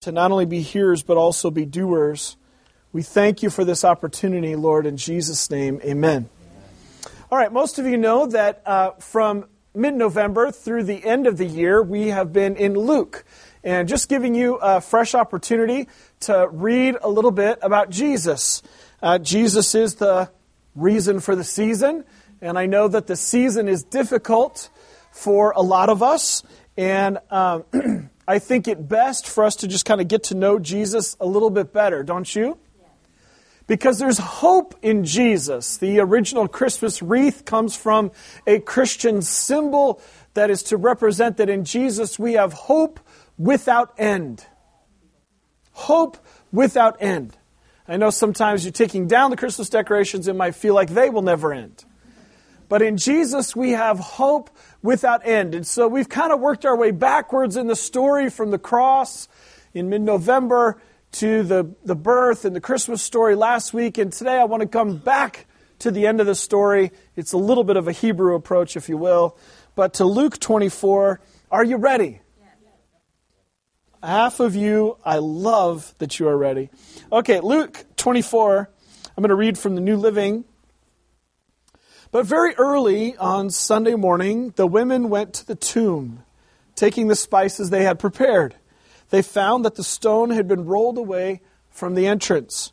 to not only be hearers, but also be doers. We thank you for this opportunity, Lord, in Jesus' name. Amen. All right, most of you know that uh, from mid November through the end of the year, we have been in Luke. And just giving you a fresh opportunity to read a little bit about Jesus. Uh, Jesus is the reason for the season, and I know that the season is difficult for a lot of us. And um, I think it best for us to just kind of get to know Jesus a little bit better, don't you? Because there's hope in Jesus. The original Christmas wreath comes from a Christian symbol that is to represent that in Jesus we have hope without end. Hope without end. I know sometimes you're taking down the Christmas decorations, it might feel like they will never end. But in Jesus, we have hope without end. And so we've kind of worked our way backwards in the story from the cross in mid November to the, the birth and the Christmas story last week. And today I want to come back to the end of the story. It's a little bit of a Hebrew approach, if you will. But to Luke 24, are you ready? Half of you, I love that you are ready. Okay, Luke 24. I'm going to read from the New Living. But very early on Sunday morning, the women went to the tomb, taking the spices they had prepared. They found that the stone had been rolled away from the entrance.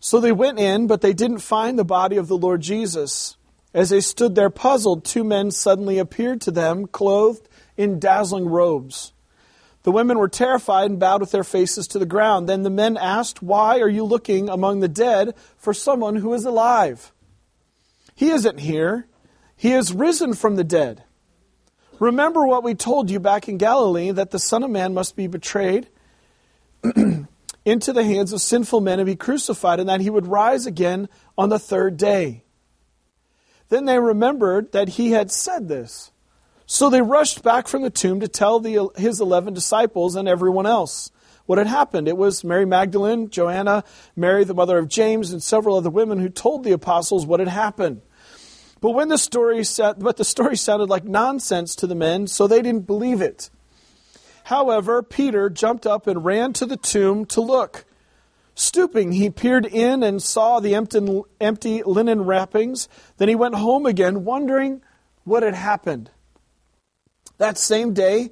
So they went in, but they didn't find the body of the Lord Jesus. As they stood there puzzled, two men suddenly appeared to them, clothed in dazzling robes. The women were terrified and bowed with their faces to the ground. Then the men asked, Why are you looking among the dead for someone who is alive? He isn't here. He has risen from the dead. Remember what we told you back in Galilee that the Son of Man must be betrayed into the hands of sinful men and be crucified, and that he would rise again on the third day. Then they remembered that he had said this. So they rushed back from the tomb to tell the, his eleven disciples and everyone else what had happened. It was Mary Magdalene, Joanna, Mary, the mother of James, and several other women who told the apostles what had happened. But when the story set, but the story sounded like nonsense to the men, so they didn't believe it. However, Peter jumped up and ran to the tomb to look. Stooping, he peered in and saw the empty, empty linen wrappings. Then he went home again, wondering what had happened. That same day,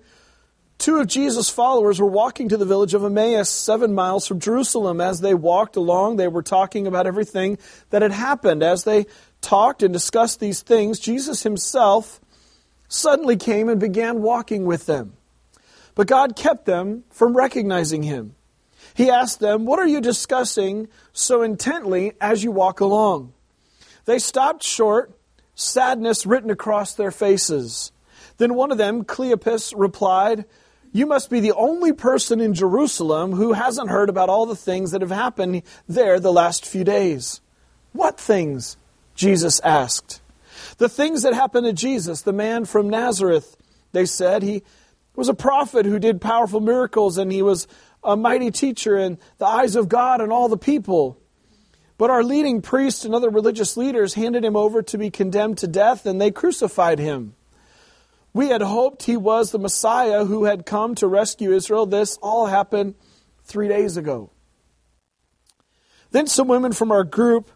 Two of Jesus' followers were walking to the village of Emmaus, seven miles from Jerusalem. As they walked along, they were talking about everything that had happened. As they talked and discussed these things, Jesus himself suddenly came and began walking with them. But God kept them from recognizing him. He asked them, What are you discussing so intently as you walk along? They stopped short, sadness written across their faces. Then one of them, Cleopas, replied, you must be the only person in Jerusalem who hasn't heard about all the things that have happened there the last few days. What things? Jesus asked. The things that happened to Jesus, the man from Nazareth, they said. He was a prophet who did powerful miracles and he was a mighty teacher in the eyes of God and all the people. But our leading priests and other religious leaders handed him over to be condemned to death and they crucified him. We had hoped he was the Messiah who had come to rescue Israel. This all happened three days ago. Then some women from our group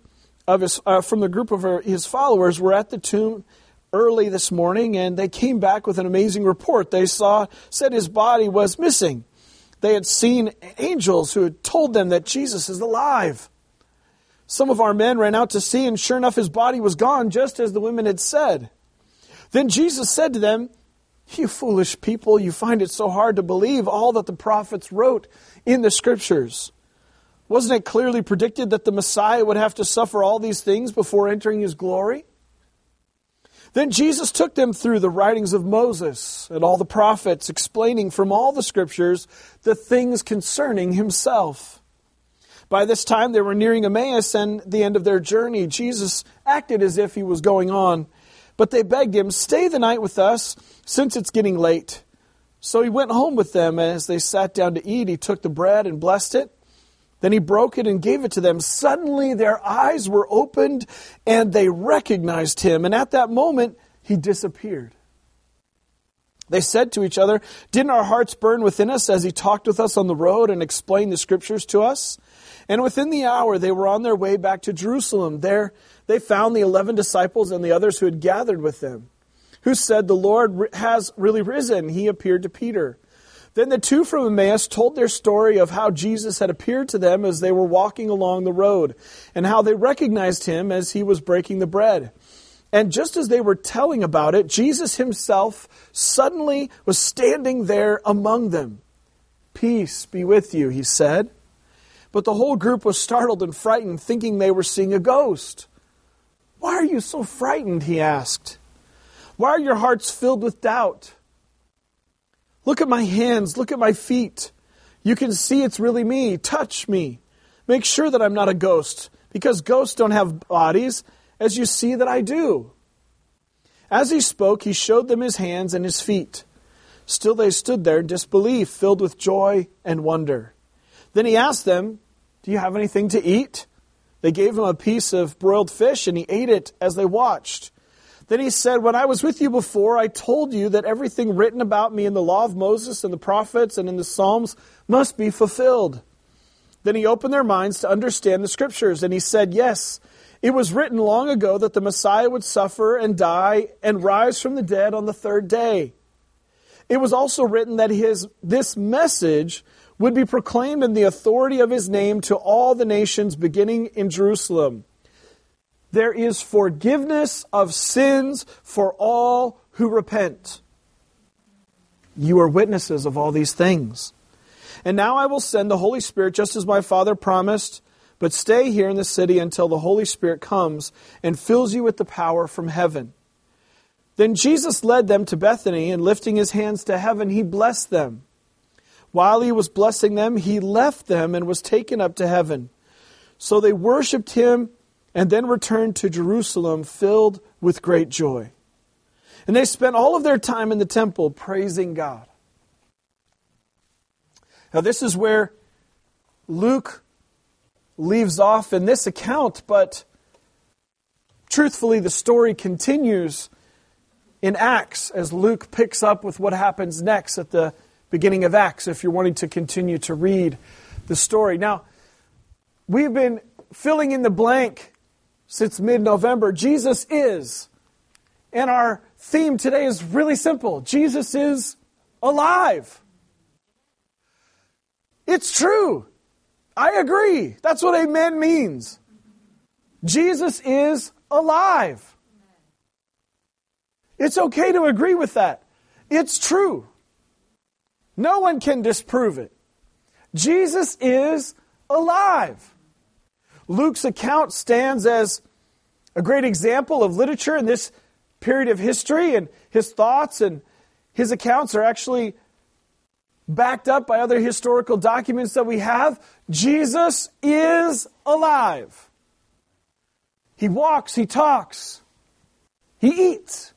of his, uh, from the group of our, his followers were at the tomb early this morning, and they came back with an amazing report. They saw said his body was missing. They had seen angels who had told them that Jesus is alive. Some of our men ran out to see, and sure enough, his body was gone, just as the women had said. Then Jesus said to them, You foolish people, you find it so hard to believe all that the prophets wrote in the scriptures. Wasn't it clearly predicted that the Messiah would have to suffer all these things before entering his glory? Then Jesus took them through the writings of Moses and all the prophets, explaining from all the scriptures the things concerning himself. By this time, they were nearing Emmaus and the end of their journey. Jesus acted as if he was going on but they begged him, Stay the night with us, since it's getting late. So he went home with them. As they sat down to eat, he took the bread and blessed it. Then he broke it and gave it to them. Suddenly their eyes were opened and they recognized him. And at that moment, he disappeared. They said to each other, Didn't our hearts burn within us as he talked with us on the road and explained the scriptures to us? And within the hour they were on their way back to Jerusalem. There they found the eleven disciples and the others who had gathered with them, who said, The Lord has really risen. He appeared to Peter. Then the two from Emmaus told their story of how Jesus had appeared to them as they were walking along the road, and how they recognized him as he was breaking the bread. And just as they were telling about it, Jesus himself suddenly was standing there among them. Peace be with you, he said. But the whole group was startled and frightened, thinking they were seeing a ghost. Why are you so frightened? he asked. Why are your hearts filled with doubt? Look at my hands, look at my feet. You can see it's really me. Touch me. Make sure that I'm not a ghost, because ghosts don't have bodies as you see that I do. As he spoke, he showed them his hands and his feet. Still they stood there in disbelief, filled with joy and wonder. Then he asked them, Do you have anything to eat? They gave him a piece of broiled fish, and he ate it as they watched. Then he said, When I was with you before, I told you that everything written about me in the law of Moses and the prophets and in the Psalms must be fulfilled. Then he opened their minds to understand the scriptures, and he said, Yes, it was written long ago that the Messiah would suffer and die and rise from the dead on the third day. It was also written that his, this message would be proclaimed in the authority of his name to all the nations beginning in Jerusalem. There is forgiveness of sins for all who repent. You are witnesses of all these things. And now I will send the Holy Spirit just as my Father promised. But stay here in the city until the Holy Spirit comes and fills you with the power from heaven. Then Jesus led them to Bethany, and lifting his hands to heaven, he blessed them. While he was blessing them, he left them and was taken up to heaven. So they worshiped him and then returned to Jerusalem filled with great joy. And they spent all of their time in the temple praising God. Now, this is where Luke leaves off in this account, but truthfully, the story continues in Acts as Luke picks up with what happens next at the beginning of Acts, if you're wanting to continue to read the story. Now, we've been filling in the blank since mid November. Jesus is. And our theme today is really simple Jesus is alive. It's true. I agree. That's what amen means. Jesus is alive. It's okay to agree with that. It's true. No one can disprove it. Jesus is alive. Luke's account stands as a great example of literature in this period of history, and his thoughts and his accounts are actually backed up by other historical documents that we have, Jesus is alive. He walks, he talks, he eats.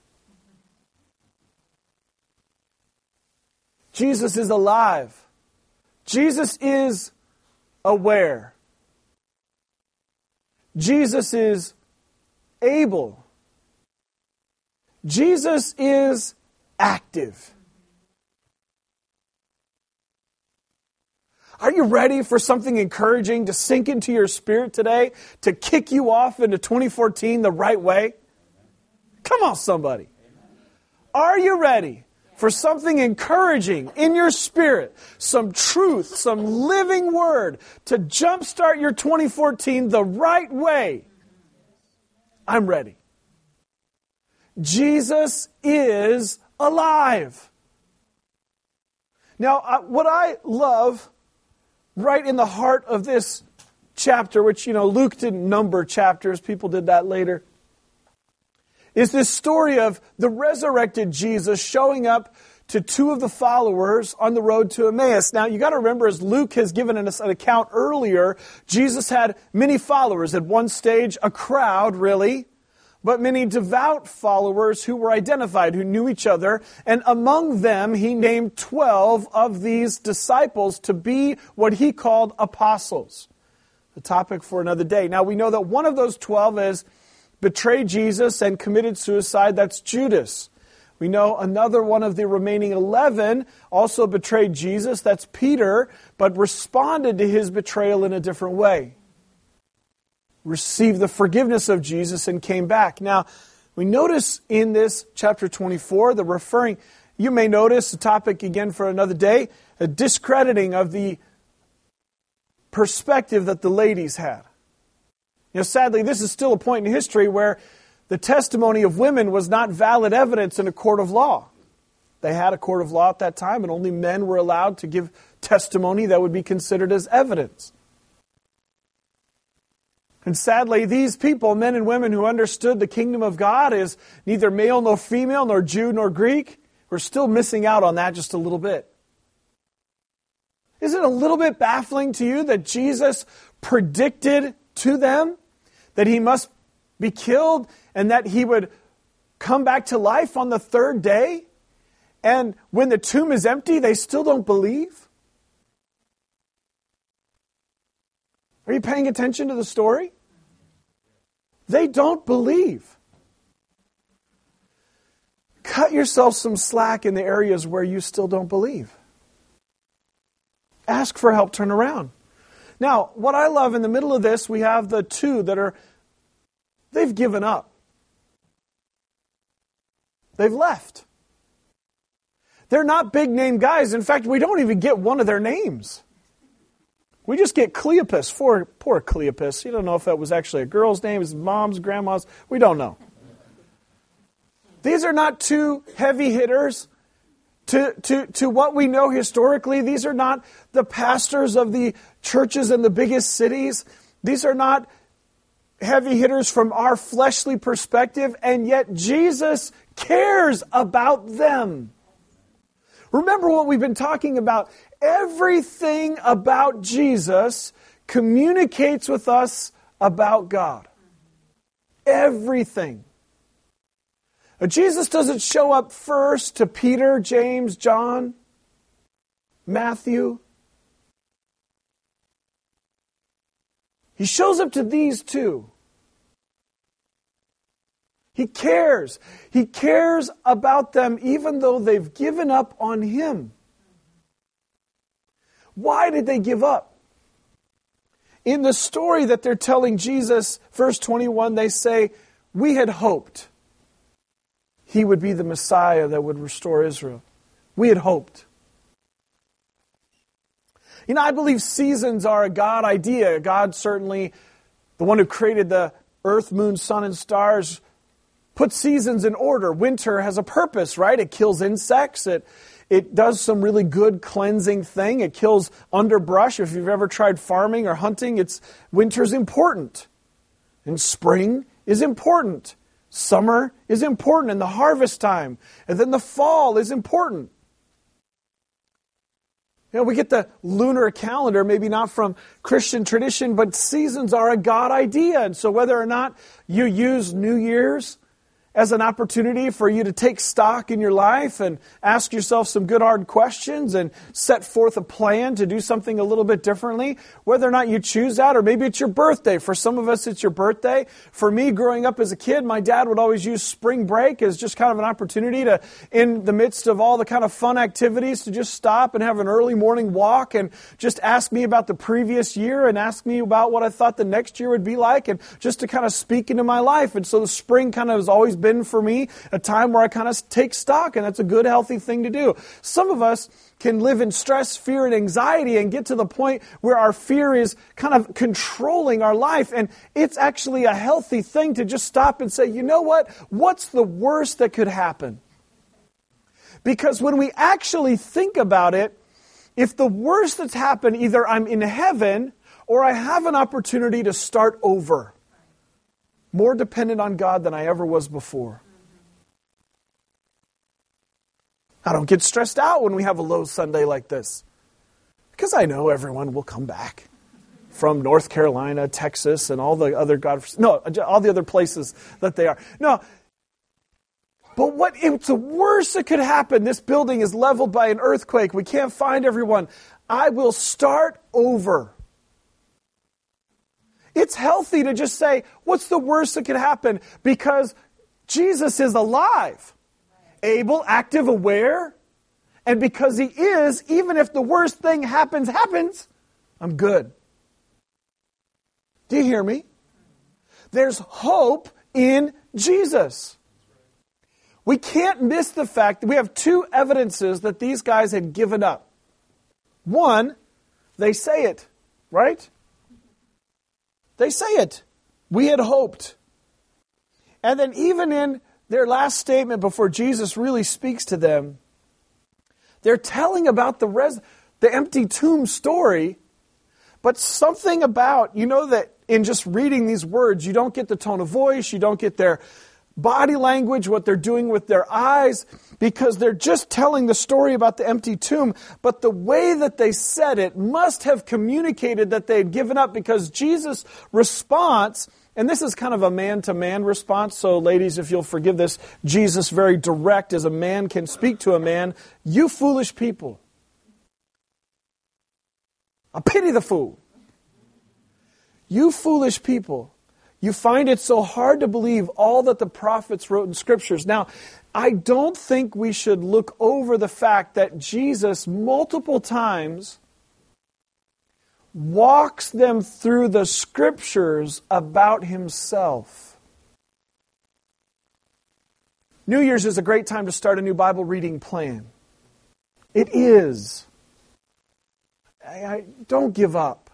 Jesus is alive. Jesus is aware. Jesus is able. Jesus is active. Are you ready for something encouraging to sink into your spirit today to kick you off into 2014 the right way? Come on, somebody. Are you ready for something encouraging in your spirit, some truth, some living word to jumpstart your 2014 the right way? I'm ready. Jesus is alive. Now, what I love right in the heart of this chapter, which, you know, Luke didn't number chapters, people did that later, is this story of the resurrected Jesus showing up to two of the followers on the road to Emmaus. Now, you got to remember, as Luke has given us an account earlier, Jesus had many followers. At one stage, a crowd, really but many devout followers who were identified, who knew each other. And among them, he named 12 of these disciples to be what he called apostles. The topic for another day. Now, we know that one of those 12 has betrayed Jesus and committed suicide. That's Judas. We know another one of the remaining 11 also betrayed Jesus. That's Peter, but responded to his betrayal in a different way. Received the forgiveness of Jesus and came back. Now, we notice in this chapter 24, the referring, you may notice, the topic again for another day, a discrediting of the perspective that the ladies had. You know, sadly, this is still a point in history where the testimony of women was not valid evidence in a court of law. They had a court of law at that time, and only men were allowed to give testimony that would be considered as evidence. And sadly, these people, men and women who understood the kingdom of God is neither male nor female, nor Jew nor Greek, we're still missing out on that just a little bit. Is it a little bit baffling to you that Jesus predicted to them that he must be killed and that he would come back to life on the third day? And when the tomb is empty, they still don't believe? Are you paying attention to the story? They don't believe. Cut yourself some slack in the areas where you still don't believe. Ask for help, turn around. Now, what I love in the middle of this, we have the two that are, they've given up. They've left. They're not big name guys. In fact, we don't even get one of their names. We just get Cleopas. Poor, poor Cleopas. You don't know if that was actually a girl's name, his mom's, grandma's. We don't know. These are not two heavy hitters to, to, to what we know historically. These are not the pastors of the churches in the biggest cities. These are not heavy hitters from our fleshly perspective, and yet Jesus cares about them. Remember what we've been talking about. Everything about Jesus communicates with us about God. Everything. Jesus doesn't show up first to Peter, James, John, Matthew. He shows up to these two. He cares. He cares about them even though they've given up on Him. Why did they give up? In the story that they're telling Jesus, verse 21, they say, We had hoped he would be the Messiah that would restore Israel. We had hoped. You know, I believe seasons are a God idea. God certainly, the one who created the earth, moon, sun, and stars, put seasons in order. Winter has a purpose, right? It kills insects. It, it does some really good cleansing thing. It kills underbrush. If you've ever tried farming or hunting, it's winter's important. And spring is important. Summer is important and the harvest time. And then the fall is important. You know, we get the lunar calendar, maybe not from Christian tradition, but seasons are a God idea. And so whether or not you use New Year's as an opportunity for you to take stock in your life and ask yourself some good hard questions and set forth a plan to do something a little bit differently. Whether or not you choose that, or maybe it's your birthday. For some of us, it's your birthday. For me, growing up as a kid, my dad would always use spring break as just kind of an opportunity to, in the midst of all the kind of fun activities, to just stop and have an early morning walk and just ask me about the previous year and ask me about what I thought the next year would be like and just to kind of speak into my life. And so the spring kind of has always been for me a time where I kind of take stock, and that's a good, healthy thing to do. Some of us can live in stress, fear, and anxiety and get to the point where our fear is kind of controlling our life. And it's actually a healthy thing to just stop and say, you know what? What's the worst that could happen? Because when we actually think about it, if the worst that's happened, either I'm in heaven or I have an opportunity to start over more dependent on God than I ever was before. I don't get stressed out when we have a low Sunday like this because I know everyone will come back from North Carolina, Texas, and all the other God, no, all the other places that they are. No, but what it's the worst that could happen. This building is leveled by an earthquake. We can't find everyone. I will start over. It's healthy to just say, what's the worst that could happen? Because Jesus is alive. able, active, aware. And because He is, even if the worst thing happens, happens, I'm good. Do you hear me? There's hope in Jesus. We can't miss the fact that we have two evidences that these guys had given up. One, they say it, right? They say it. We had hoped. And then, even in their last statement before Jesus really speaks to them, they're telling about the, res- the empty tomb story, but something about, you know, that in just reading these words, you don't get the tone of voice, you don't get their body language, what they're doing with their eyes, because they're just telling the story about the empty tomb. But the way that they said it must have communicated that they had given up because Jesus' response, and this is kind of a man to man response, so ladies, if you'll forgive this, Jesus very direct as a man can speak to a man, you foolish people. I pity the fool. You foolish people, you find it so hard to believe all that the prophets wrote in scriptures. Now, I don't think we should look over the fact that Jesus, multiple times, walks them through the scriptures about himself. New Year's is a great time to start a new Bible reading plan. It is. I, I, don't give up.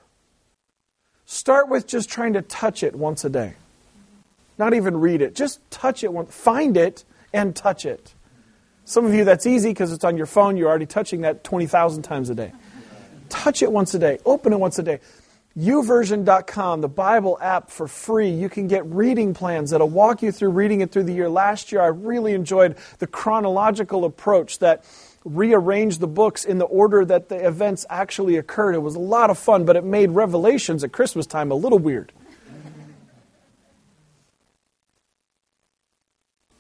Start with just trying to touch it once a day. Not even read it. Just touch it once. Find it and touch it. Some of you, that's easy because it's on your phone. You're already touching that 20,000 times a day. Touch it once a day. Open it once a day. YouVersion.com, the Bible app for free. You can get reading plans that'll walk you through reading it through the year. Last year, I really enjoyed the chronological approach that rearrange the books in the order that the events actually occurred. It was a lot of fun, but it made Revelations at Christmas time a little weird.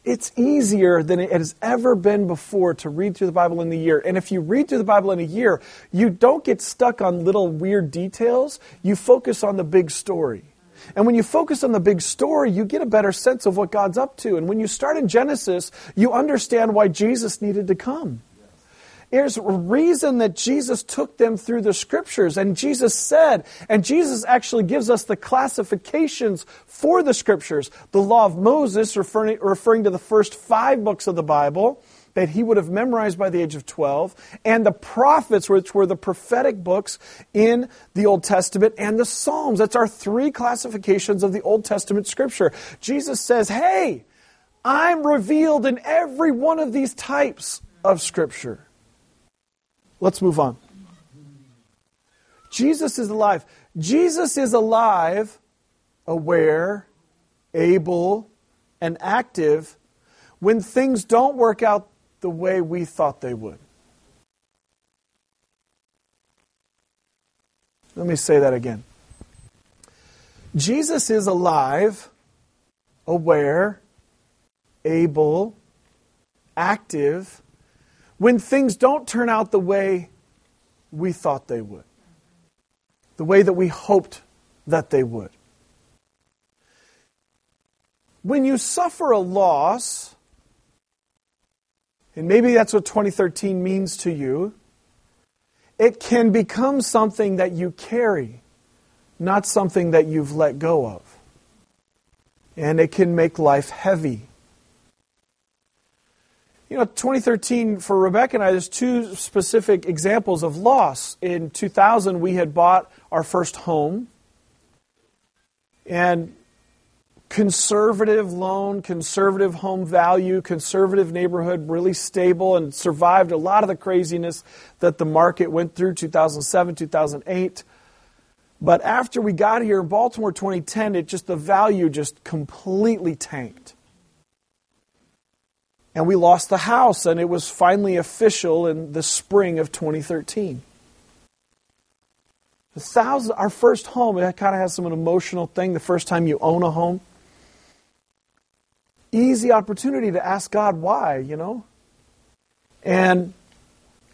It's easier than it has ever been before to read through the Bible in the year. And if you read through the Bible in a year, you don't get stuck on little weird details. You focus on the big story. And when you focus on the big story, you get a better sense of what God's up to. And when you start in Genesis, you understand why Jesus needed to come. There's a reason that Jesus took them through the scriptures. And Jesus said, and Jesus actually gives us the classifications for the scriptures. The law of Moses, referring, referring to the first five books of the Bible that he would have memorized by the age of 12, and the prophets, which were the prophetic books in the Old Testament, and the Psalms. That's our three classifications of the Old Testament scripture. Jesus says, Hey, I'm revealed in every one of these types of scripture. Let's move on. Jesus is alive. Jesus is alive, aware, able, and active when things don't work out the way we thought they would. Let me say that again. Jesus is alive, aware, able, active when things don't turn out the way we thought they would, the way that we hoped that they would. When you suffer a loss, and maybe that's what 2013 means to you, it can become something that you carry, not something that you've let go of. And it can make life heavy you know, 2013 for Rebecca and I, there's two specific examples of loss. In 2000, we had bought our first home. And conservative loan, conservative home value, conservative neighborhood, really stable and survived a lot of the craziness that the market went through 2007, 2008. But after we got here in Baltimore 2010, it just the value just completely tanked and we lost the house, and it was finally official in the spring of 2013. The thousand, our first home, it kind of has some an emotional thing. The first time you own a home, easy opportunity to ask God why, you know. And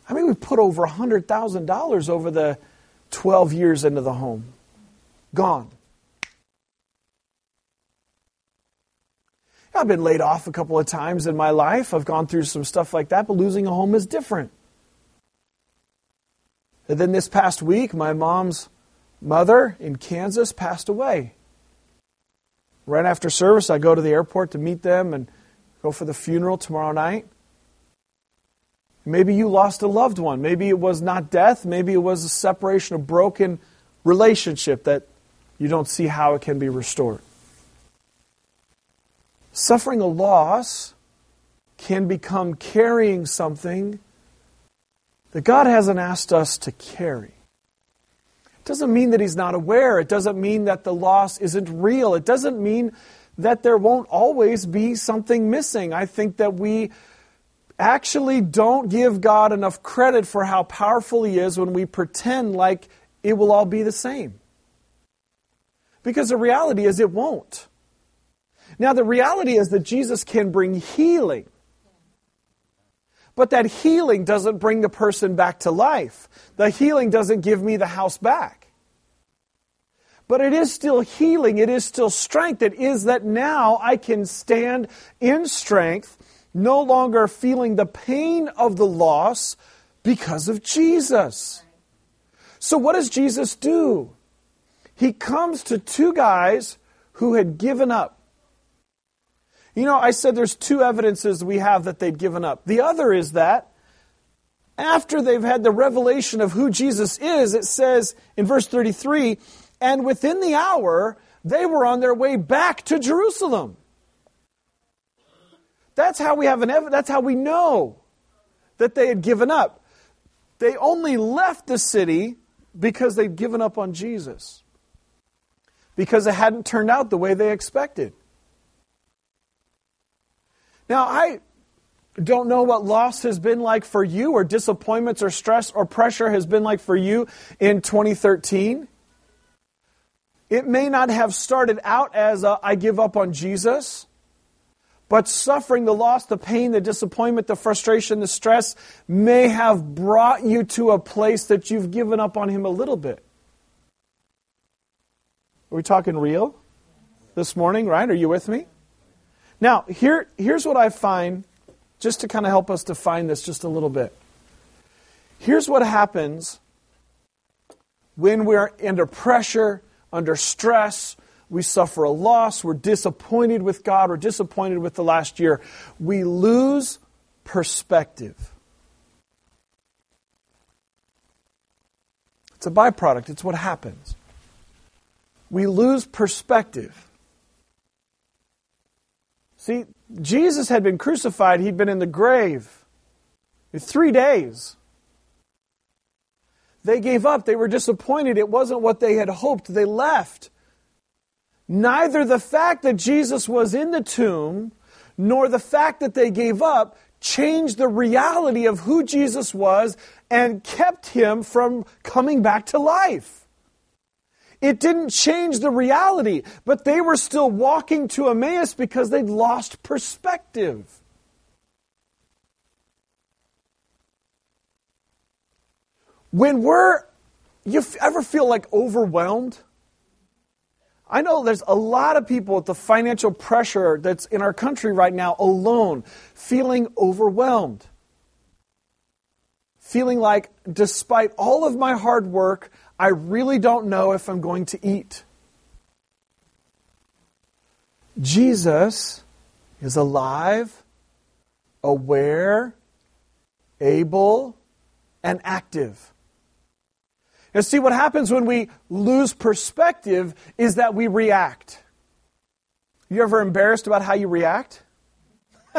I mean, we put over hundred thousand dollars over the twelve years into the home, gone. I've been laid off a couple of times in my life. I've gone through some stuff like that, but losing a home is different. And then this past week, my mom's mother in Kansas passed away. Right after service, I go to the airport to meet them and go for the funeral tomorrow night. Maybe you lost a loved one. Maybe it was not death. Maybe it was a separation, a broken relationship that you don't see how it can be restored. Suffering a loss can become carrying something that God hasn't asked us to carry. It doesn't mean that He's not aware. It doesn't mean that the loss isn't real. It doesn't mean that there won't always be something missing. I think that we actually don't give God enough credit for how powerful He is when we pretend like it will all be the same. Because the reality is it won't. Now, the reality is that Jesus can bring healing. But that healing doesn't bring the person back to life. The healing doesn't give me the house back. But it is still healing. It is still strength. It is that now I can stand in strength, no longer feeling the pain of the loss because of Jesus. So, what does Jesus do? He comes to two guys who had given up. You know, I said there's two evidences we have that they'd given up. The other is that after they've had the revelation of who Jesus is, it says in verse 33 and within the hour, they were on their way back to Jerusalem. That's how we have an ev- that's how we know that they had given up. They only left the city because they'd given up on Jesus. Because it hadn't turned out the way they expected. Now, I don't know what loss has been like for you, or disappointments, or stress, or pressure has been like for you in 2013. It may not have started out as a, I give up on Jesus, but suffering, the loss, the pain, the disappointment, the frustration, the stress may have brought you to a place that you've given up on Him a little bit. Are we talking real this morning, right? Are you with me? Now, here, here's what I find, just to kind of help us define this just a little bit. Here's what happens when we're under pressure, under stress, we suffer a loss, we're disappointed with God, we're disappointed with the last year. We lose perspective. It's a byproduct, it's what happens. We lose perspective. See, Jesus had been crucified, he'd been in the grave three days. They gave up. They were disappointed. It wasn't what they had hoped. They left. Neither the fact that Jesus was in the tomb nor the fact that they gave up changed the reality of who Jesus was and kept him from coming back to life. It didn't change the reality, but they were still walking to Emmaus because they'd lost perspective. When we're, you ever feel like overwhelmed? I know there's a lot of people with the financial pressure that's in our country right now alone, feeling overwhelmed. Feeling like, despite all of my hard work, I really don't know if I'm going to eat. Jesus is alive, aware, able, and active. And see, what happens when we lose perspective is that we react. You ever embarrassed about how you react?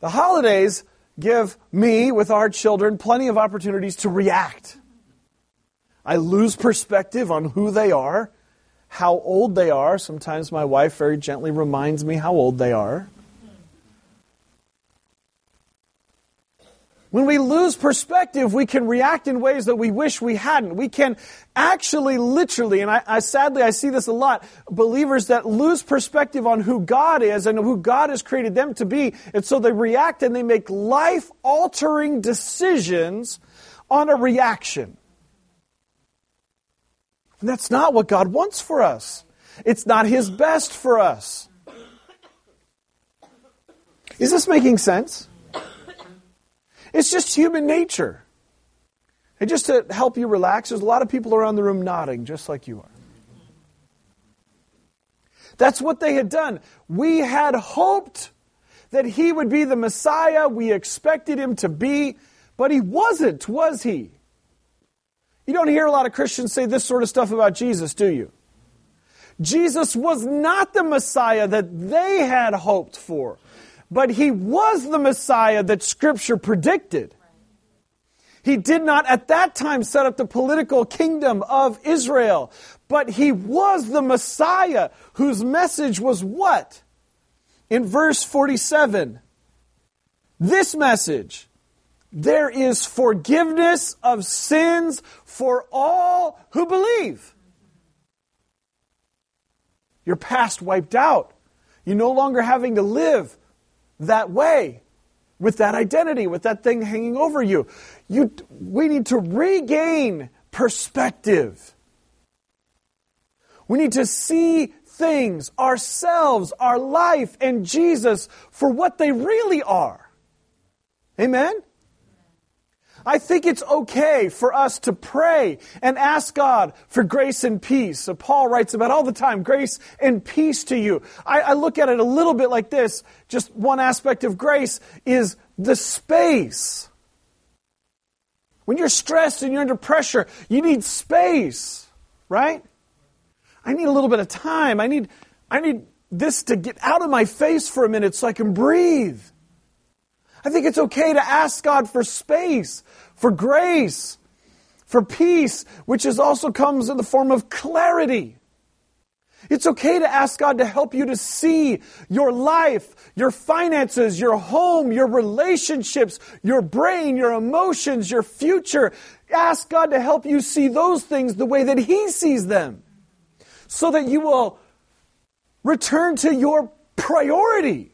the holidays give me, with our children, plenty of opportunities to react. I lose perspective on who they are, how old they are. Sometimes my wife very gently reminds me how old they are. When we lose perspective, we can react in ways that we wish we hadn't. We can actually, literally, and I, I, sadly I see this a lot, believers that lose perspective on who God is and who God has created them to be, and so they react and they make life altering decisions on a reaction. And that's not what God wants for us. It's not His best for us. Is this making sense? It's just human nature. And just to help you relax, there's a lot of people around the room nodding, just like you are. That's what they had done. We had hoped that he would be the Messiah. We expected him to be, but he wasn't, was he? You don't hear a lot of Christians say this sort of stuff about Jesus, do you? Jesus was not the Messiah that they had hoped for, but he was the Messiah that Scripture predicted. He did not at that time set up the political kingdom of Israel, but he was the Messiah whose message was what? In verse 47, this message there is forgiveness of sins for all who believe. Your past wiped out. You're no longer having to live that way with that identity, with that thing hanging over you. you we need to regain perspective. We need to see things, ourselves, our life, and Jesus for what they really are. Amen? I think it's okay for us to pray and ask God for grace and peace. So Paul writes about all the time, grace and peace to you. I, I look at it a little bit like this. Just one aspect of grace is the space. When you're stressed and you're under pressure, you need space, right? I need a little bit of time. I need, I need this to get out of my face for a minute so I can breathe. I think it's okay to ask God for space, for grace, for peace, which is also comes in the form of clarity. It's okay to ask God to help you to see your life, your finances, your home, your relationships, your brain, your emotions, your future. Ask God to help you see those things the way that He sees them so that you will return to your priority.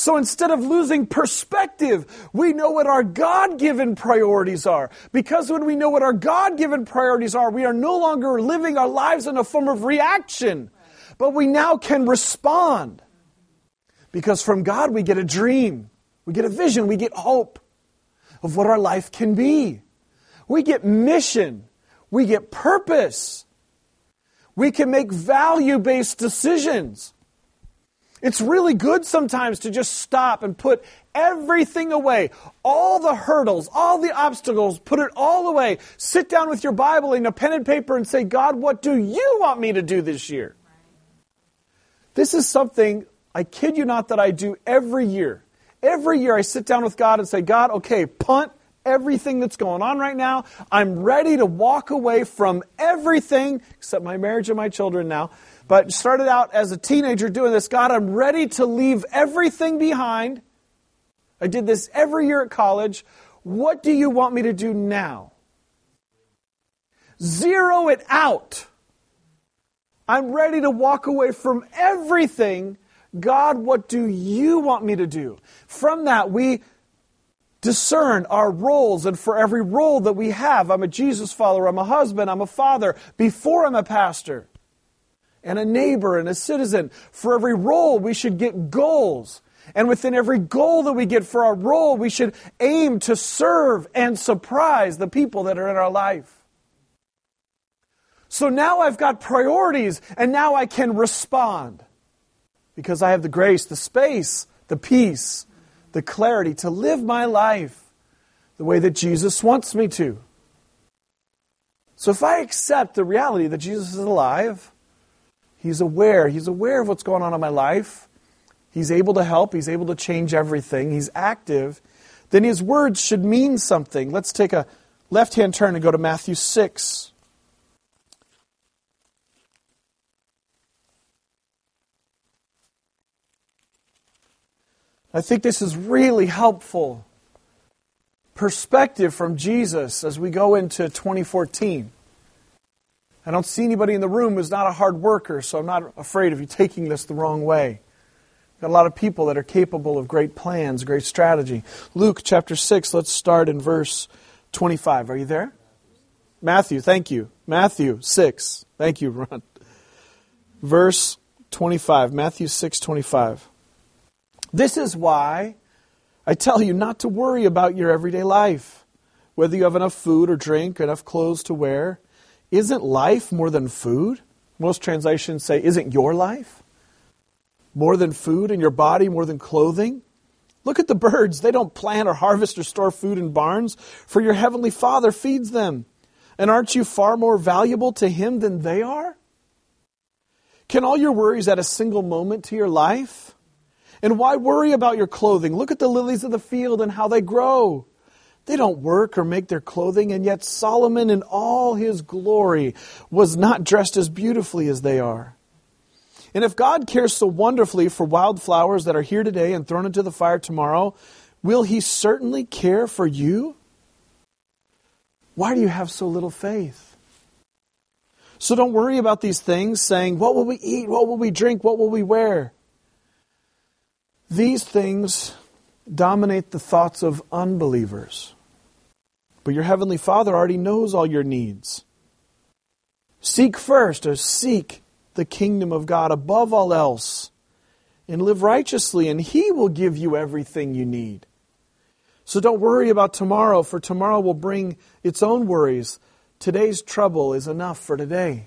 So instead of losing perspective, we know what our God given priorities are. Because when we know what our God given priorities are, we are no longer living our lives in a form of reaction, but we now can respond. Because from God we get a dream, we get a vision, we get hope of what our life can be. We get mission, we get purpose. We can make value based decisions. It's really good sometimes to just stop and put everything away. All the hurdles, all the obstacles, put it all away. Sit down with your Bible and a pen and paper and say, God, what do you want me to do this year? This is something, I kid you not, that I do every year. Every year I sit down with God and say, God, okay, punt everything that's going on right now. I'm ready to walk away from everything except my marriage and my children now but started out as a teenager doing this. God, I'm ready to leave everything behind. I did this every year at college. What do you want me to do now? Zero it out. I'm ready to walk away from everything. God, what do you want me to do? From that, we discern our roles, and for every role that we have, I'm a Jesus follower, I'm a husband, I'm a father, before I'm a pastor and a neighbor and a citizen. For every role, we should get goals. And within every goal that we get for our role, we should aim to serve and surprise the people that are in our life. So now I've got priorities, and now I can respond because I have the grace, the space, the peace, the clarity to live my life the way that Jesus wants me to. So if I accept the reality that Jesus is alive, He's aware. He's aware of what's going on in my life. He's able to help. He's able to change everything. He's active. Then his words should mean something. Let's take a left hand turn and go to Matthew 6. I think this is really helpful perspective from Jesus as we go into 2014. I don't see anybody in the room who's not a hard worker, so I'm not afraid of you taking this the wrong way. Got a lot of people that are capable of great plans, great strategy. Luke chapter 6, let's start in verse 25. Are you there? Matthew, thank you. Matthew 6. Thank you, Ron. Verse 25. Matthew 6, 25. This is why I tell you not to worry about your everyday life, whether you have enough food or drink, enough clothes to wear. Isn't life more than food? Most translations say, Isn't your life more than food and your body more than clothing? Look at the birds. They don't plant or harvest or store food in barns, for your heavenly Father feeds them. And aren't you far more valuable to Him than they are? Can all your worries add a single moment to your life? And why worry about your clothing? Look at the lilies of the field and how they grow. They don't work or make their clothing, and yet Solomon in all his glory was not dressed as beautifully as they are. And if God cares so wonderfully for wildflowers that are here today and thrown into the fire tomorrow, will he certainly care for you? Why do you have so little faith? So don't worry about these things, saying, What will we eat? What will we drink? What will we wear? These things dominate the thoughts of unbelievers. But your Heavenly Father already knows all your needs. Seek first, or seek the kingdom of God above all else, and live righteously, and He will give you everything you need. So don't worry about tomorrow, for tomorrow will bring its own worries. Today's trouble is enough for today.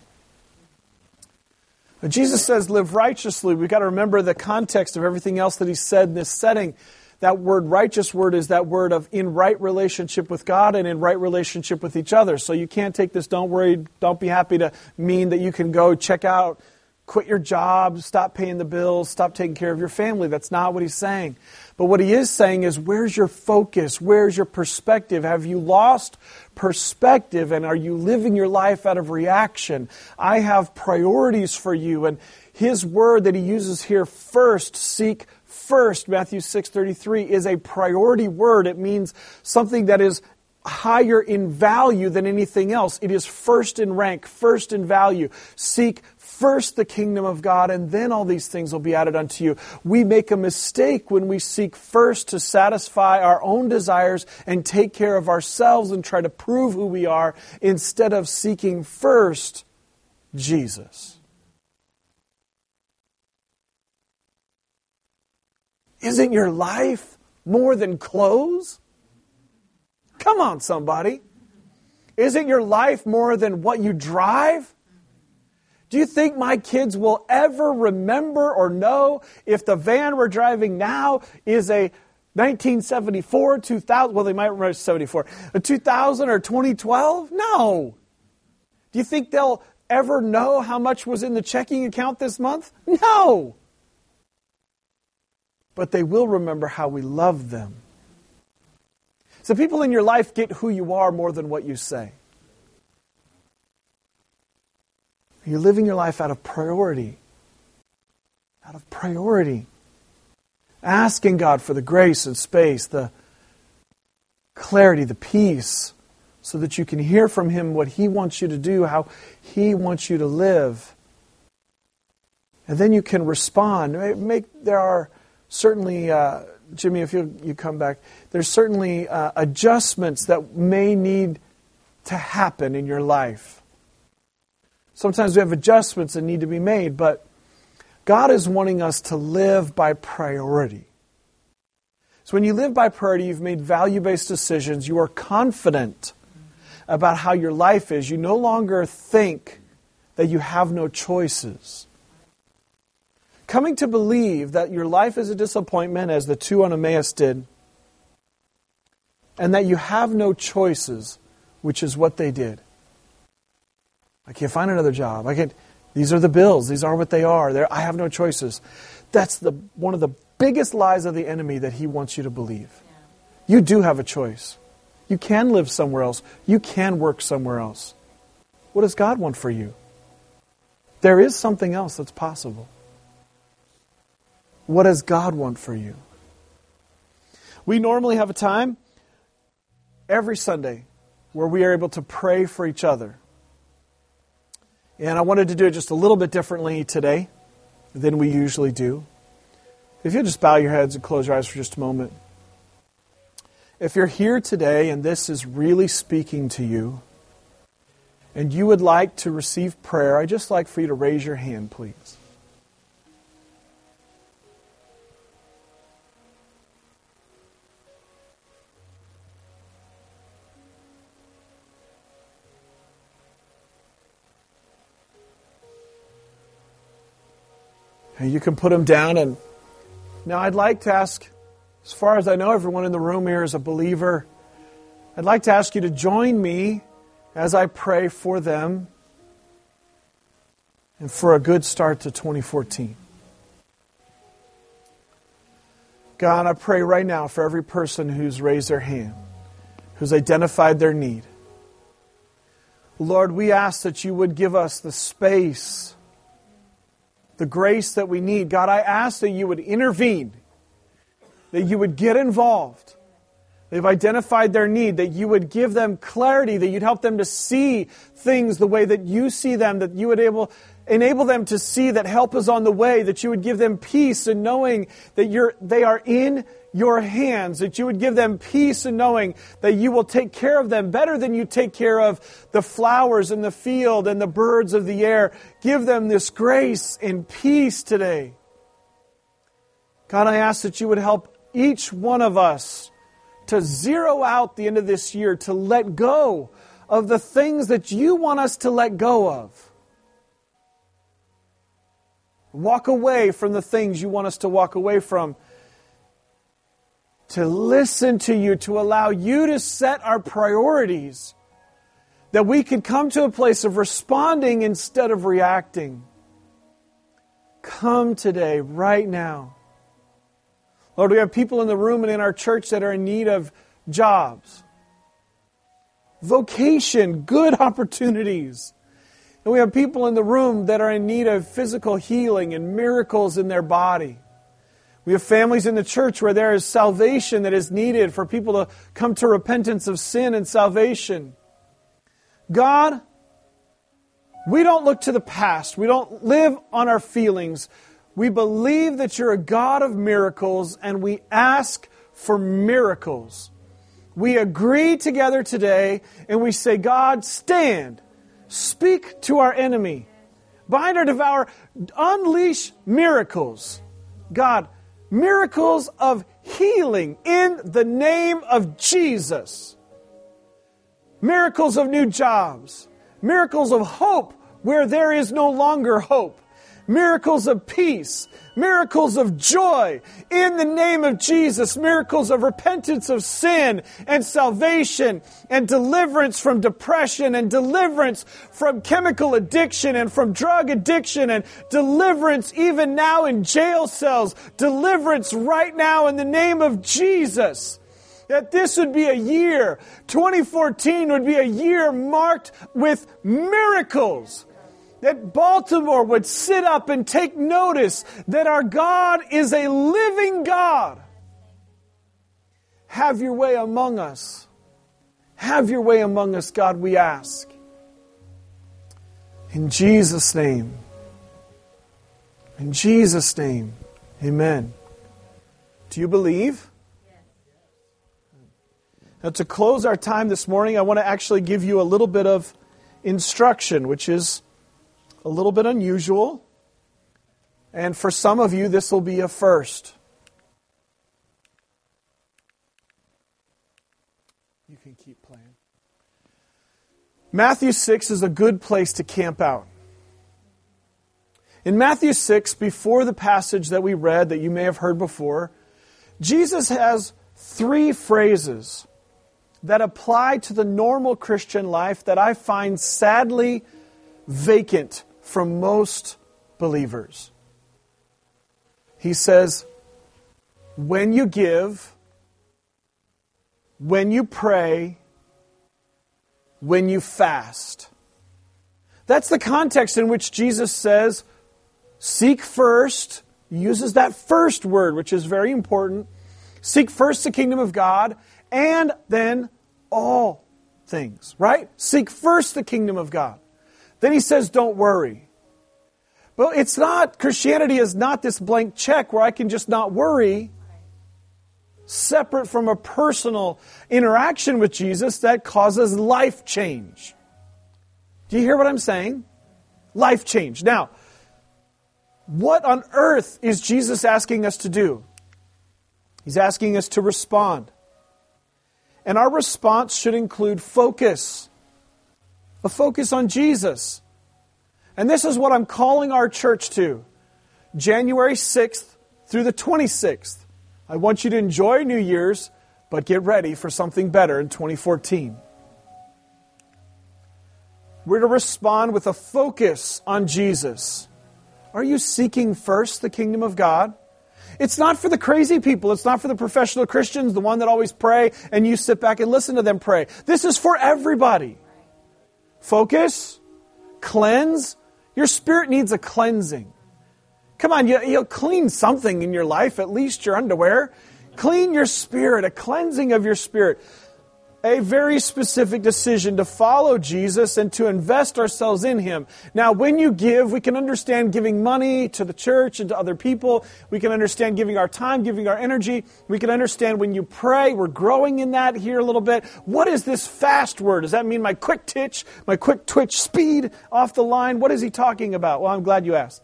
When Jesus says live righteously, we've got to remember the context of everything else that he said in this setting. That word righteous word is that word of in right relationship with God and in right relationship with each other. So you can't take this don't worry, don't be happy to mean that you can go check out quit your job, stop paying the bills, stop taking care of your family. That's not what he's saying. But what he is saying is, where's your focus? Where's your perspective? Have you lost perspective and are you living your life out of reaction? I have priorities for you. And his word that he uses here, first, seek first, Matthew 6.33, is a priority word. It means something that is higher in value than anything else. It is first in rank, first in value. Seek first the kingdom of God, and then all these things will be added unto you. We make a mistake when we seek first to satisfy our own desires and take care of ourselves and try to prove who we are instead of seeking first Jesus. Isn't your life more than clothes? Come on, somebody. Isn't your life more than what you drive? Do you think my kids will ever remember or know if the van we're driving now is a 1974, 2000? Well, they might remember 74. A 2000 or 2012? No. Do you think they'll ever know how much was in the checking account this month? No. But they will remember how we love them. So, people in your life get who you are more than what you say. You're living your life out of priority. Out of priority. Asking God for the grace and space, the clarity, the peace, so that you can hear from Him what He wants you to do, how He wants you to live. And then you can respond. Make, there are certainly, uh, Jimmy, if you, you come back, there's certainly uh, adjustments that may need to happen in your life. Sometimes we have adjustments that need to be made, but God is wanting us to live by priority. So when you live by priority, you've made value based decisions, you are confident about how your life is. You no longer think that you have no choices. Coming to believe that your life is a disappointment, as the two on Emmaus did, and that you have no choices, which is what they did. I can't find another job. I can't. These are the bills. These are what they are. They're, I have no choices. That's the, one of the biggest lies of the enemy that he wants you to believe. You do have a choice. You can live somewhere else. You can work somewhere else. What does God want for you? There is something else that's possible. What does God want for you? We normally have a time every Sunday where we are able to pray for each other. And I wanted to do it just a little bit differently today than we usually do. If you'll just bow your heads and close your eyes for just a moment. If you're here today and this is really speaking to you, and you would like to receive prayer, I'd just like for you to raise your hand, please. You can put them down. And now I'd like to ask, as far as I know, everyone in the room here is a believer. I'd like to ask you to join me as I pray for them and for a good start to 2014. God, I pray right now for every person who's raised their hand, who's identified their need. Lord, we ask that you would give us the space, the grace that we need. God, I ask that you would intervene, that you would get involved. They've identified their need, that you would give them clarity, that you'd help them to see things the way that you see them, that you would able, enable them to see that help is on the way, that you would give them peace in knowing that you're, they are in your hands, that you would give them peace in knowing that you will take care of them better than you take care of the flowers in the field and the birds of the air. Give them this grace and peace today. God, I ask that you would help each one of us to zero out the end of this year, to let go of the things that you want us to let go of. Walk away from the things you want us to walk away from to listen to you, to allow you to set our priorities, that we can come to a place of responding instead of reacting. Come today, right now. Lord, we have people in the room and in our church that are in need of jobs, vocation, good opportunities. And we have people in the room that are in need of physical healing and miracles in their body. We have families in the church where there is salvation that is needed for people to come to repentance of sin and salvation. God, we don't look to the past. We don't live on our feelings. We believe that you're a God of miracles and we ask for miracles. We agree together today and we say, God, stand. Speak to our enemy. Bind or devour. Unleash miracles. God, miracles of healing in the name of Jesus. Miracles of new jobs. Miracles of hope where there is no longer hope miracles of peace, miracles of joy. In the name of Jesus, miracles of repentance of sin and salvation and deliverance from depression and deliverance from chemical addiction and from drug addiction and deliverance even now in jail cells, deliverance right now in the name of Jesus. That this would be a year, 2014 would be a year marked with miracles that Baltimore would sit up and take notice that our God is a living God. Have your way among us. Have your way among us, God, we ask. In Jesus' name. In Jesus' name. Amen. Do you believe? Now, to close our time this morning, I want to actually give you a little bit of instruction, which is a little bit unusual. And for some of you, this will be a first. You can keep playing. Matthew 6 is a good place to camp out. In Matthew 6, before the passage that we read that you may have heard before, Jesus has three phrases that apply to the normal Christian life that I find sadly vacant from most believers. He says, when you give, when you pray, when you fast. That's the context in which Jesus says, seek first, he uses that first word, which is very important. Seek first the kingdom of God, and then all things, right? Seek first the kingdom of God. Then he says, don't worry. But it's not, Christianity is not this blank check where I can just not worry, separate from a personal interaction with Jesus that causes life change. Do you hear what I'm saying? Life change. Now, what on earth is Jesus asking us to do? He's asking us to respond. And our response should include focus a focus on Jesus. And this is what I'm calling our church to January 6th through the 26th. I want you to enjoy New Year's, but get ready for something better in 2014. We're to respond with a focus on Jesus. Are you seeking first the kingdom of God? It's not for the crazy people. It's not for the professional Christians, the one that always pray and you sit back and listen to them pray. This is for everybody. Focus, cleanse. Your spirit needs a cleansing. Come on, you, will clean something in your life, at least your underwear. Clean your spirit, a cleansing of your spirit a very specific decision to follow Jesus and to invest ourselves in Him. Now, when you give, we can understand giving money to the church and to other people. We can understand giving our time, giving our energy. We can understand when you pray, we're growing in that here a little bit. What is this fast word? Does that mean my quick twitch, my quick twitch speed off the line? What is he talking about? Well, I'm glad you asked.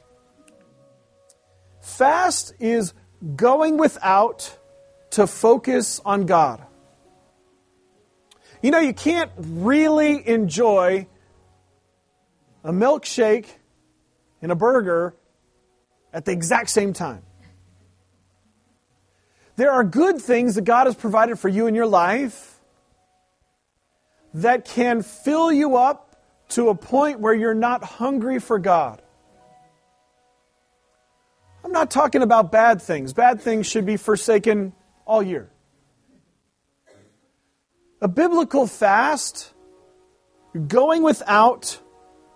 Fast is going without to focus on God. You know, you can't really enjoy a milkshake and a burger at the exact same time. There are good things that God has provided for you in your life that can fill you up to a point where you're not hungry for God. I'm not talking about bad things. Bad things should be forsaken all year. A biblical fast, going without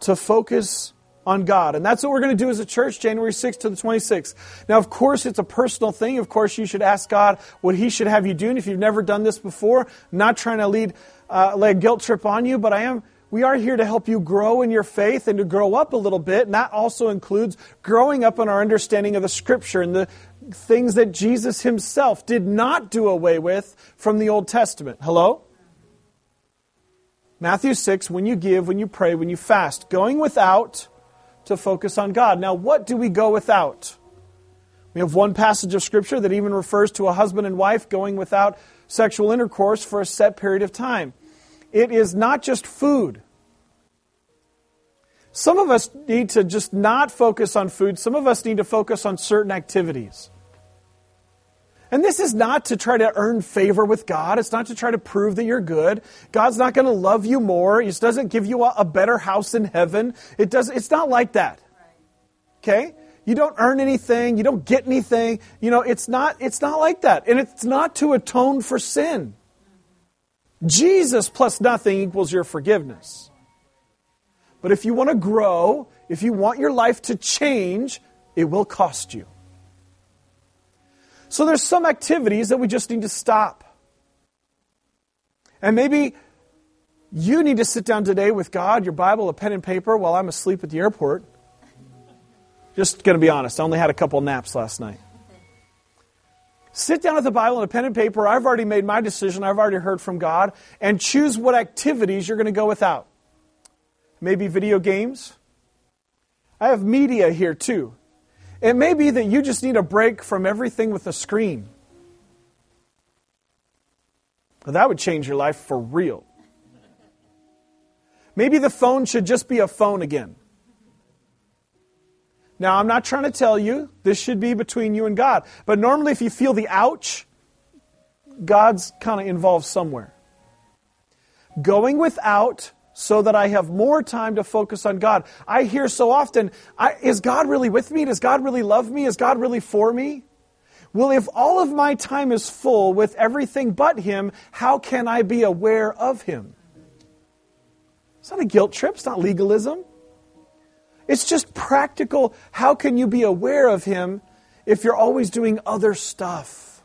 to focus on God. And that's what we're going to do as a church, January 6th to the 26th. Now, of course, it's a personal thing. Of course, you should ask God what He should have you do. And if you've never done this before, not trying to lead, uh, lay a guilt trip on you, but I am. We are here to help you grow in your faith and to grow up a little bit. And that also includes growing up in our understanding of the Scripture and the things that Jesus Himself did not do away with from the Old Testament. Hello? Matthew 6, when you give, when you pray, when you fast, going without to focus on God. Now, what do we go without? We have one passage of Scripture that even refers to a husband and wife going without sexual intercourse for a set period of time. It is not just food. Some of us need to just not focus on food, some of us need to focus on certain activities. And this is not to try to earn favor with God. It's not to try to prove that you're good. God's not going to love you more. He doesn't give you a, a better house in heaven. It does, it's not like that. Okay? You don't earn anything. You don't get anything. You know, it's not, it's not like that. And it's not to atone for sin. Jesus plus nothing equals your forgiveness. But if you want to grow, if you want your life to change, it will cost you. So there's some activities that we just need to stop. And maybe you need to sit down today with God, your Bible, a pen and paper while I'm asleep at the airport. Just going to be honest, I only had a couple naps last night. Sit down with the Bible and a pen and paper. I've already made my decision. I've already heard from God. And choose what activities you're going to go without. Maybe video games. I have media here too. It may be that you just need a break from everything with a screen. that would change your life for real. Maybe the phone should just be a phone again. Now, I'm not trying to tell you this should be between you and God, but normally if you feel the ouch, God's kind of involved somewhere. Going without so that I have more time to focus on God. I hear so often, I, is God really with me? Does God really love me? Is God really for me? Well, if all of my time is full with everything but Him, how can I be aware of Him? It's not a guilt trip, it's not legalism. It's just practical. How can you be aware of Him if you're always doing other stuff?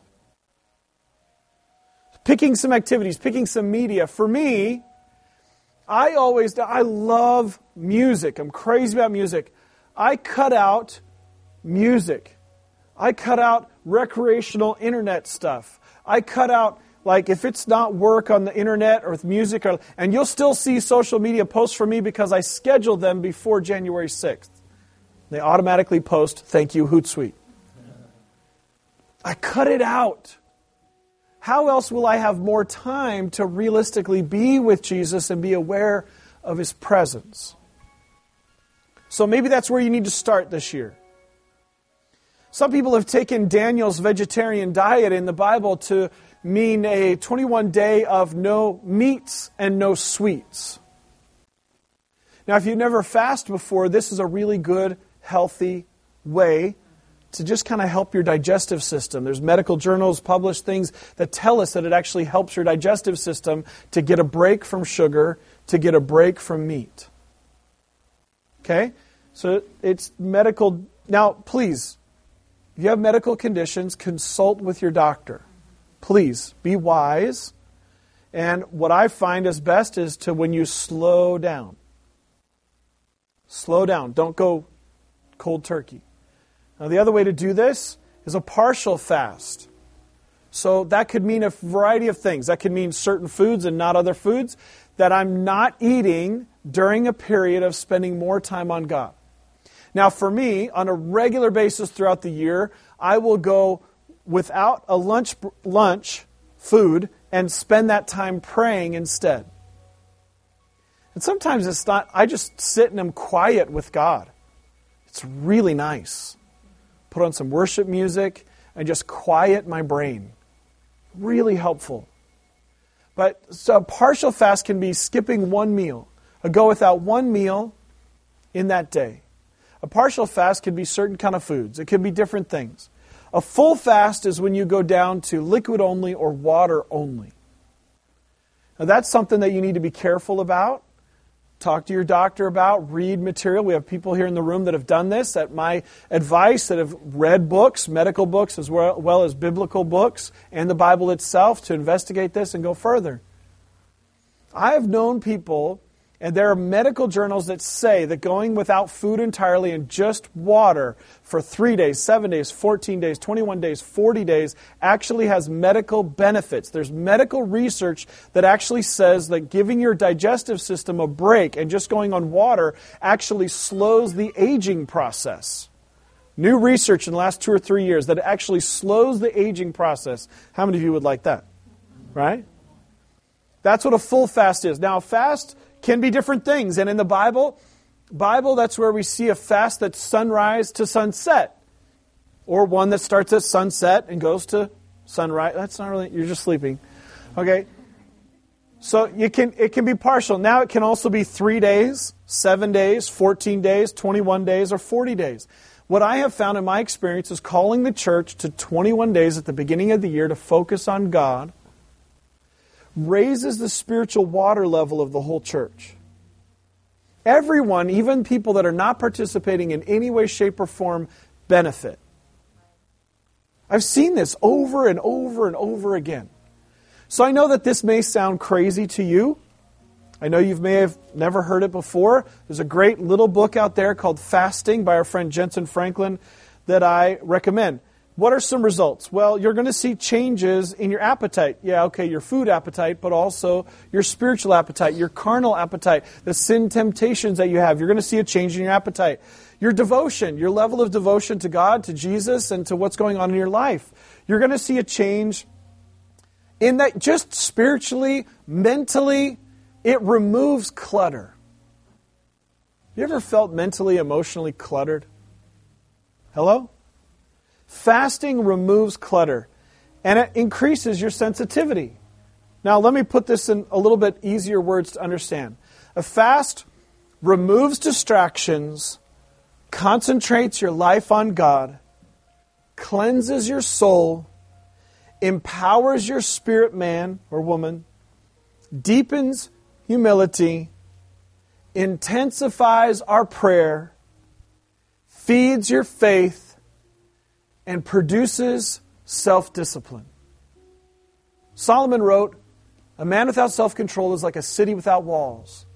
Picking some activities, picking some media. For me, I always, I love music. I'm crazy about music. I cut out music. I cut out recreational internet stuff. I cut out, like, if it's not work on the internet or with music, or, and you'll still see social media posts from me because I scheduled them before January 6th. They automatically post, thank you, Hootsuite. I cut it out how else will I have more time to realistically be with Jesus and be aware of his presence? So maybe that's where you need to start this year. Some people have taken Daniel's vegetarian diet in the Bible to mean a 21 day of no meats and no sweets. Now, if you've never fasted before, this is a really good, healthy way to just kind of help your digestive system. There's medical journals publish things that tell us that it actually helps your digestive system to get a break from sugar, to get a break from meat. Okay? So it's medical. Now, please, if you have medical conditions, consult with your doctor. Please be wise. And what I find is best is to when you slow down. Slow down. Don't go cold turkey. Now, the other way to do this is a partial fast. So that could mean a variety of things. That could mean certain foods and not other foods that I'm not eating during a period of spending more time on God. Now, for me, on a regular basis throughout the year, I will go without a lunch, lunch food and spend that time praying instead. And sometimes it's not, I just sit and am quiet with God. It's really nice. Put on some worship music and just quiet my brain. Really helpful. But so a partial fast can be skipping one meal, a go without one meal in that day. A partial fast can be certain kind of foods. It can be different things. A full fast is when you go down to liquid only or water only. Now that's something that you need to be careful about. Talk to your doctor about, read material. We have people here in the room that have done this at my advice, that have read books, medical books, as well, well as biblical books and the Bible itself to investigate this and go further. I have known people and there are medical journals that say that going without food entirely and just water for three days, seven days, 14 days, 21 days, 40 days actually has medical benefits. There's medical research that actually says that giving your digestive system a break and just going on water actually slows the aging process. New research in the last two or three years that actually slows the aging process. How many of you would like that? Right? That's what a full fast is. Now, fast can be different things. And in the Bible, Bible, that's where we see a fast that's sunrise to sunset. Or one that starts at sunset and goes to sunrise. That's not really, you're just sleeping. Okay? So you can, it can be partial. Now it can also be three days, seven days, 14 days, 21 days, or 40 days. What I have found in my experience is calling the church to 21 days at the beginning of the year to focus on God raises the spiritual water level of the whole church. Everyone, even people that are not participating in any way, shape, or form, benefit. I've seen this over and over and over again. So I know that this may sound crazy to you. I know you may have never heard it before. There's a great little book out there called Fasting by our friend Jentezen Franklin that I recommend. What are some results? Well, you're going to see changes in your appetite. Yeah, okay, your food appetite, but also your spiritual appetite, your carnal appetite, the sin temptations that you have. You're going to see a change in your appetite. Your devotion, your level of devotion to God, to Jesus, and to what's going on in your life. You're going to see a change in that just spiritually, mentally, it removes clutter. You ever felt mentally, emotionally cluttered? Hello? Fasting removes clutter and it increases your sensitivity. Now, let me put this in a little bit easier words to understand. A fast removes distractions, concentrates your life on God, cleanses your soul, empowers your spirit man or woman, deepens humility, intensifies our prayer, feeds your faith, and produces self discipline. Solomon wrote, A man without self control is like a city without walls,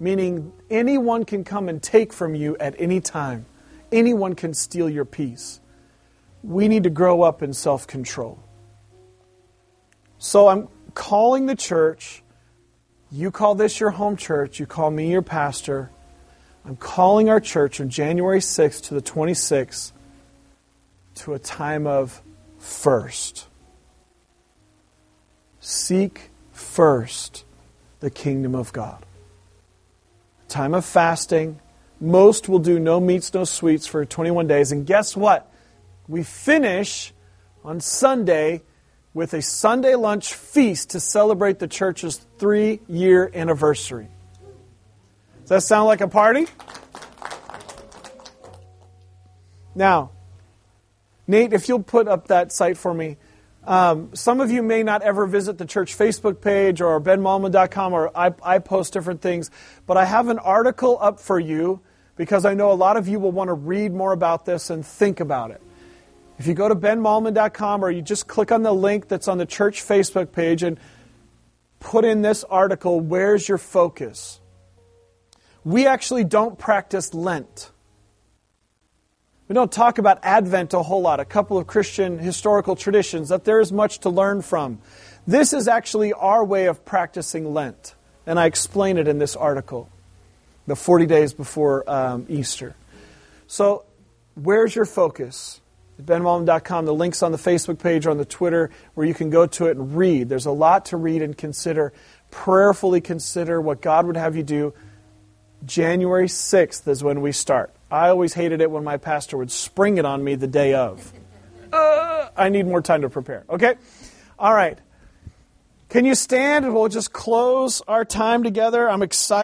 meaning anyone can come and take from you at any time, anyone can steal your peace. We need to grow up in self control. So I'm calling the church. You call this your home church. You call me your pastor. I'm calling our church from January 6th to the 26th to a time of first. Seek first the kingdom of God. Time of fasting. Most will do no meats, no sweets for 21 days. And guess what? we finish on Sunday with a Sunday lunch feast to celebrate the church's three year anniversary. Does that sound like a party? Now, Nate, if you'll put up that site for me. Um, some of you may not ever visit the church Facebook page or benmalman.com, or I, I post different things, but I have an article up for you because I know a lot of you will want to read more about this and think about it. If you go to benmalman.com or you just click on the link that's on the church Facebook page and put in this article, Where's Your Focus? We actually don't practice Lent. We don't talk about Advent a whole lot, a couple of Christian historical traditions that there is much to learn from. This is actually our way of practicing Lent, and I explain it in this article, the 40 days before um, Easter. So, where's your focus? benmalman.com. The link's on the Facebook page or on the Twitter where you can go to it and read. There's a lot to read and consider. Prayerfully consider what God would have you do. January 6th is when we start. I always hated it when my pastor would spring it on me the day of. Uh, I need more time to prepare. Okay? All right. Can you stand and we'll just close our time together? I'm excited.